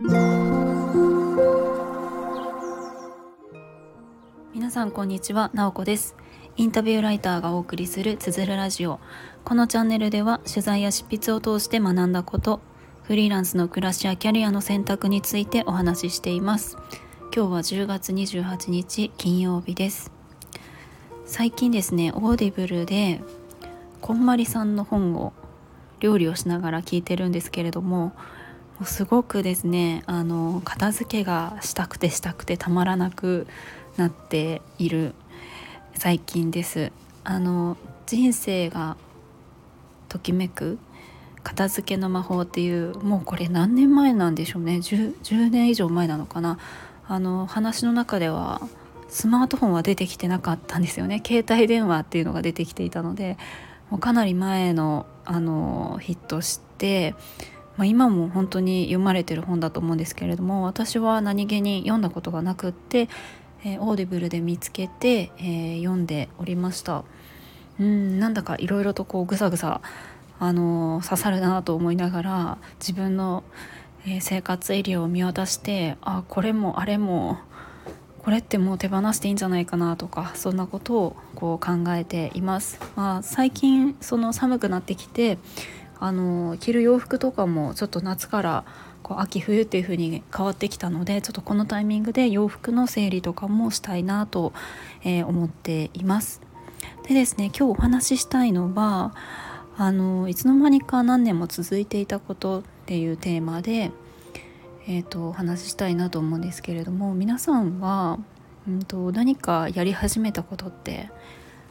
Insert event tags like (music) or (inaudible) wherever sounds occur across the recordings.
皆さんこんにちは、なおこです。インタビューライターがお送りするつづるラジオ。このチャンネルでは取材や執筆を通して学んだことフリーランスの暮らしやキャリアの選択についてお話ししています。今日は10月28日金曜日です。最近ですね Audible でこんまりさんの本を料理をしながら聞いてるんですけれどもすごくですねあの片付けがしたくてしたくてたまらなくなっている最近です。あの人生がときめく片付けの魔法っていうもうこれ何年前なんでしょうね。10, 10年以上前なのかな。あの話の中ではスマートフォンは出てきてなかったんですよね。携帯電話っていうのが出てきていたのでもうかなり前のあのヒットして、まあ、今も本当に読まれてる本だと思うんですけれども私は何気に読んだことがなくって、えー、 Audible で見つけて、えー、読んでおりましたうんなんだかいろいろとこうぐさぐさあの刺さるなと思いながら自分の、えー、生活エリアを見渡してあこれもあれもこれってもう手放していいんじゃないかなとかそんなことをこう考えています。まあ、最近その寒くなってきてあの着る洋服とかもちょっと夏からこう秋冬っていう風に変わってきたのでちょっとこのタイミングで洋服の整理とかもしたいなと、えー、思っています。でですね今日お話ししたいのはあのいつの間にか何年も続いていたことっていうテーマでえーと、お話ししたいなと思うんですけれども皆さんは、うんと、何かやり始めたことって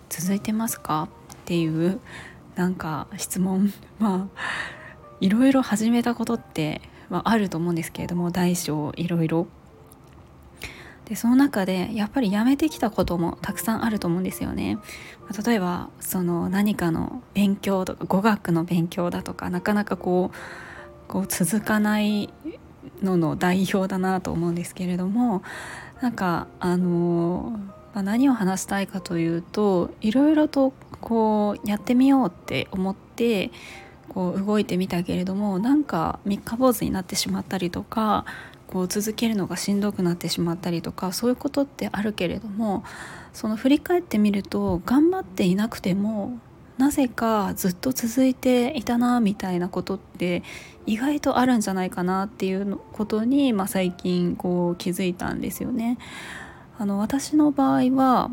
続いてますか？っていうなんか質問 (laughs) まあいろいろ始めたことって、まあ、あると思うんですけれども大小いろいろ。でその中でやっぱりやめてきたこともたくさんあると思うんですよね。例えばその何かの勉強とか語学の勉強だとかなかなかこうこう続かないのの代表だなと思うんですけれどもなんかあの、まあ、何を話したいかというといろいろとこうやってみようって思ってこう動いてみたけれどもなんか三日坊主になってしまったりとかこう続けるのがしんどくなってしまったりとかそういうことってあるけれどもその振り返ってみると頑張っていなくてもなぜかずっと続いていたなみたいなことって意外とあるんじゃないかなっていうことに、まあ、最近こう気づいたんですよね。あの私の場合は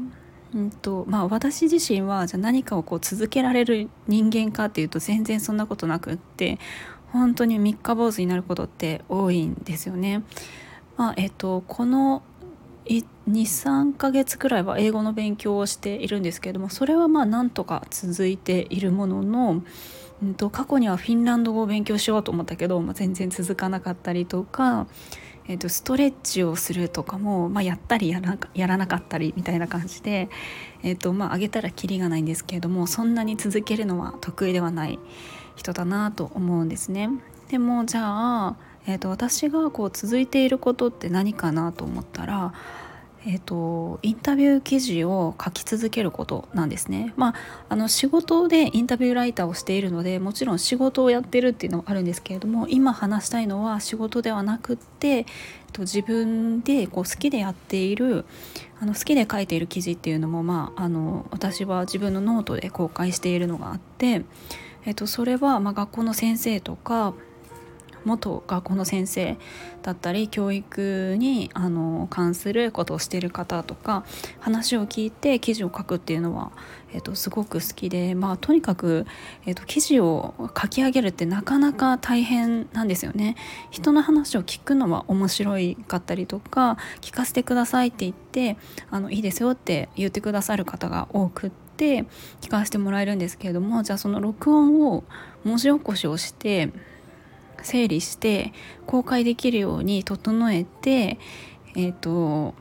うんとまあ、私自身はじゃ何かをこう続けられる人間かっていうと全然そんなことなくって本当に三日坊主になることって多いんですよね。まあえっと、この23ヶ月くらいは英語の勉強をしているんですけれどもそれはまあなんとか続いているものの、うんと、過去にはフィンランド語を勉強しようと思ったけど、まあ、全然続かなかったりとか、えー、とストレッチをするとかも、まあ、やったりやらやらなかったりみたいな感じで、えーとまあ、上げたらキリがないんですけれどもそんなに続けるのは得意ではない人だなと思うんですね。でもじゃあえーと、私がこう続いていることって何かなと思ったら、えーと、インタビュー記事を書き続けることなんですね。まあ、あの仕事でインタビューライターをしているのでもちろん仕事をやってるっていうのもあるんですけれども今話したいのは仕事ではなくって、えーと、自分でこう好きでやっているあの好きで書いている記事っていうのも、まあ、あの私は自分のノートで公開しているのがあって、えー、とそれはま学校の先生とか元学校の先生だったり教育にあの関することをしてる方とか話を聞いて記事を書くっていうのは、えーと、すごく好きで、まあ、とにかく、えーと、記事を書き上げるってなかなか大変なんですよね。人の話を聞くのは面白いかったりとか聞かせてくださいって言ってあのいいですよって言ってくださる方が多くって。聞かせてもらえるんですけれどもじゃあその録音を文字起こしをして整理して公開できるように整えて、えーと、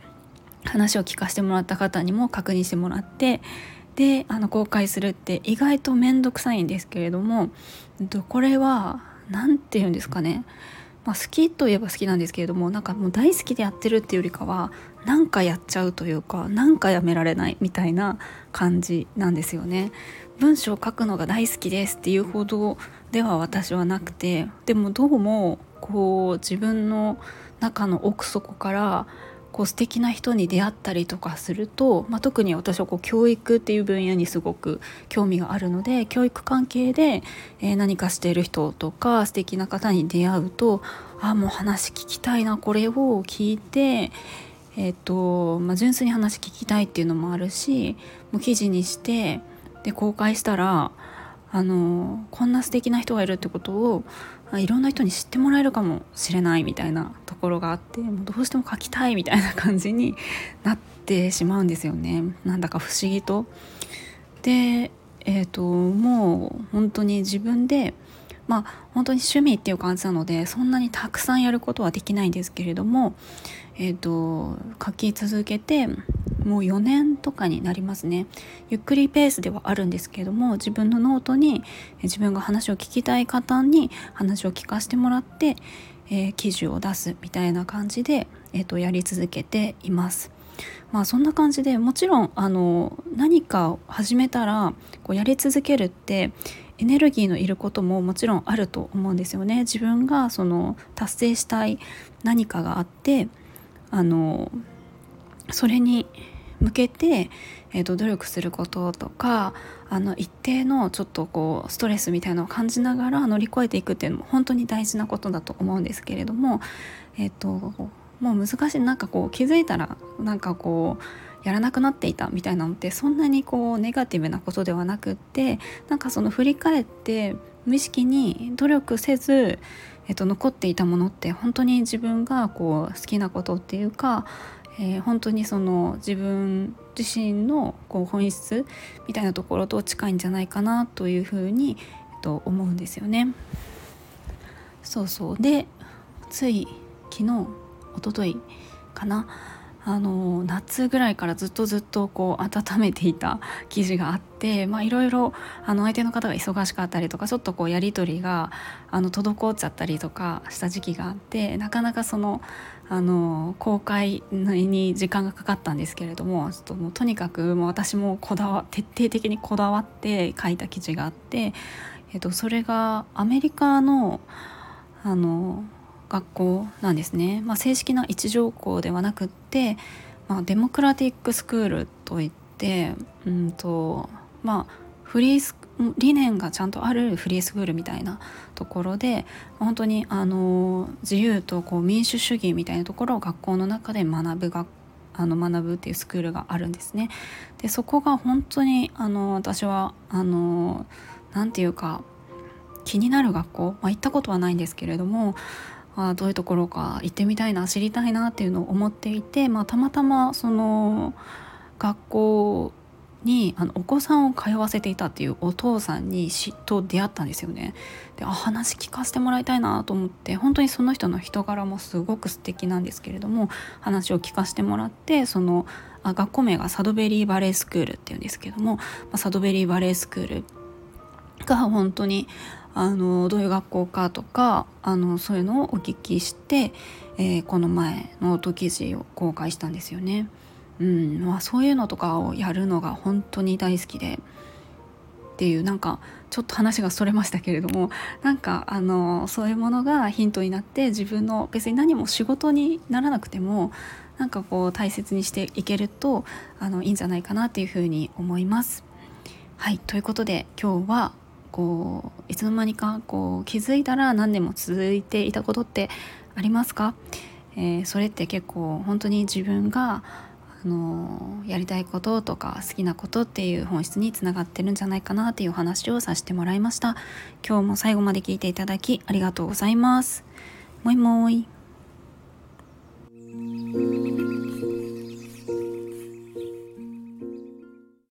話を聞かせてもらった方にも確認してもらってであの公開するって意外と面倒くさいんですけれどもこれは何て言うんですかね、まあ、好きといえば好きなんですけれどもなんかもう大好きでやってるっていうよりかは何かやっちゃうというか何かやめられないみたいな感じなんですよね。文章を書くのが大好きですっていうほどでは私はなくてでもどうもこう自分の中の奥底からこう素敵な人に出会ったりとかすると、まあ、特に私はこう教育っていう分野にすごく興味があるので教育関係で、え何かしている人とか素敵な方に出会うとあもう話聞きたいなこれを聞いて、えーとまあ、純粋に話聞きたいっていうのもあるしもう記事にしてで公開したらあのこんな素敵な人がいるってことをいろんな人に知ってもらえるかもしれないみたいなところがあってもうどうしても書きたいみたいな感じに (laughs) なってしまうんですよねなんだか不思議と。でえーと、もう本当に自分でまあ本当に趣味っていう感じなのでそんなにたくさんやることはできないんですけれども、えーと書き続けてもう4年とかになりますねゆっくりペースではあるんですけれども自分のノートに自分が話を聞きたい方に話を聞かせてもらって、えー、記事を出すみたいな感じで、えーと、やり続けています。まあそんな感じでもちろんあの何かを始めたらこうやり続けるってエネルギーのいることももちろんあると思うんですよね。自分がその達成したい何かがあってあのそれに向けて、えーと、努力することとかあの一定のちょっとこうストレスみたいなのを感じながら乗り越えていくっていうのも本当に大事なことだと思うんですけれども、えーと、もう難しいなんかこう気づいたらなんかこうやらなくなっていたみたいなのってそんなにこうネガティブなことではなくってなんかその振り返って無意識に努力せず、えっと、残っていたものって本当に自分がこう好きなことっていうか、えー、本当にその自分自身のこう本質みたいなところと近いんじゃないかなというふうに、えっと、思うんですよね。そうそうでつい昨日一昨日かなあの夏ぐらいからずっとずっとこう温めていた (laughs) 記事があっていろいろ相手の方が忙しかったりとかちょっとこうやり取りがあの滞っちゃったりとかした時期があってなかなかそのあの公開に時間がかかったんですけれどもちょっともうとにかくもう私もこだわ徹底的にこだわって書いた記事があって、えっと、それがアメリカのあの学校なんですね、まあ、正式な一条校ではなくって、まあ、デモクラティックスクールといって、うんとまあ、フリース理念がちゃんとあるフリースクールみたいなところで本当にあの自由とこう民主主義みたいなところを学校の中で学ぶ学あの学ぶっていうスクールがあるんですね。でそこが本当にあの私はあのなていうか気になる学校、まあ、行ったことはないんですけれどもあどういうところか行ってみたいな知りたいなっていうのを思っていて、まあ、たまたまその学校にあのお子さんを通わせていたっていうお父さんにしと出会ったんですよね。であ話聞かせてもらいたいなと思って本当にその人の人柄もすごく素敵なんですけれども話を聞かせてもらってそのあ学校名がサドベリーバレースクールっていうんですけども、まあ、サドベリーバレースクールが本当にあのどういう学校かとかあのそういうのをお聞きして、えー、この前ノート記事を公開したんですよね。うん。まあ、そういうのとかをやるのが本当に大好きで。っていうなんかちょっと話がそれましたけれども。なんかあのそういうものがヒントになって自分の別に何も仕事にならなくてもなんかこう大切にしていけるとあのいいんじゃないかなっていうふうに思います。はい。ということで今日はこういつの間にかこう気づいたら何年も続いていたことってありますか、えー、それって結構本当に自分があのやりたいこととか好きなことっていう本質につながってるんじゃないかなっていう話をさせてもらいました。今日も最後まで聞いていただきありがとうございます。もいもい。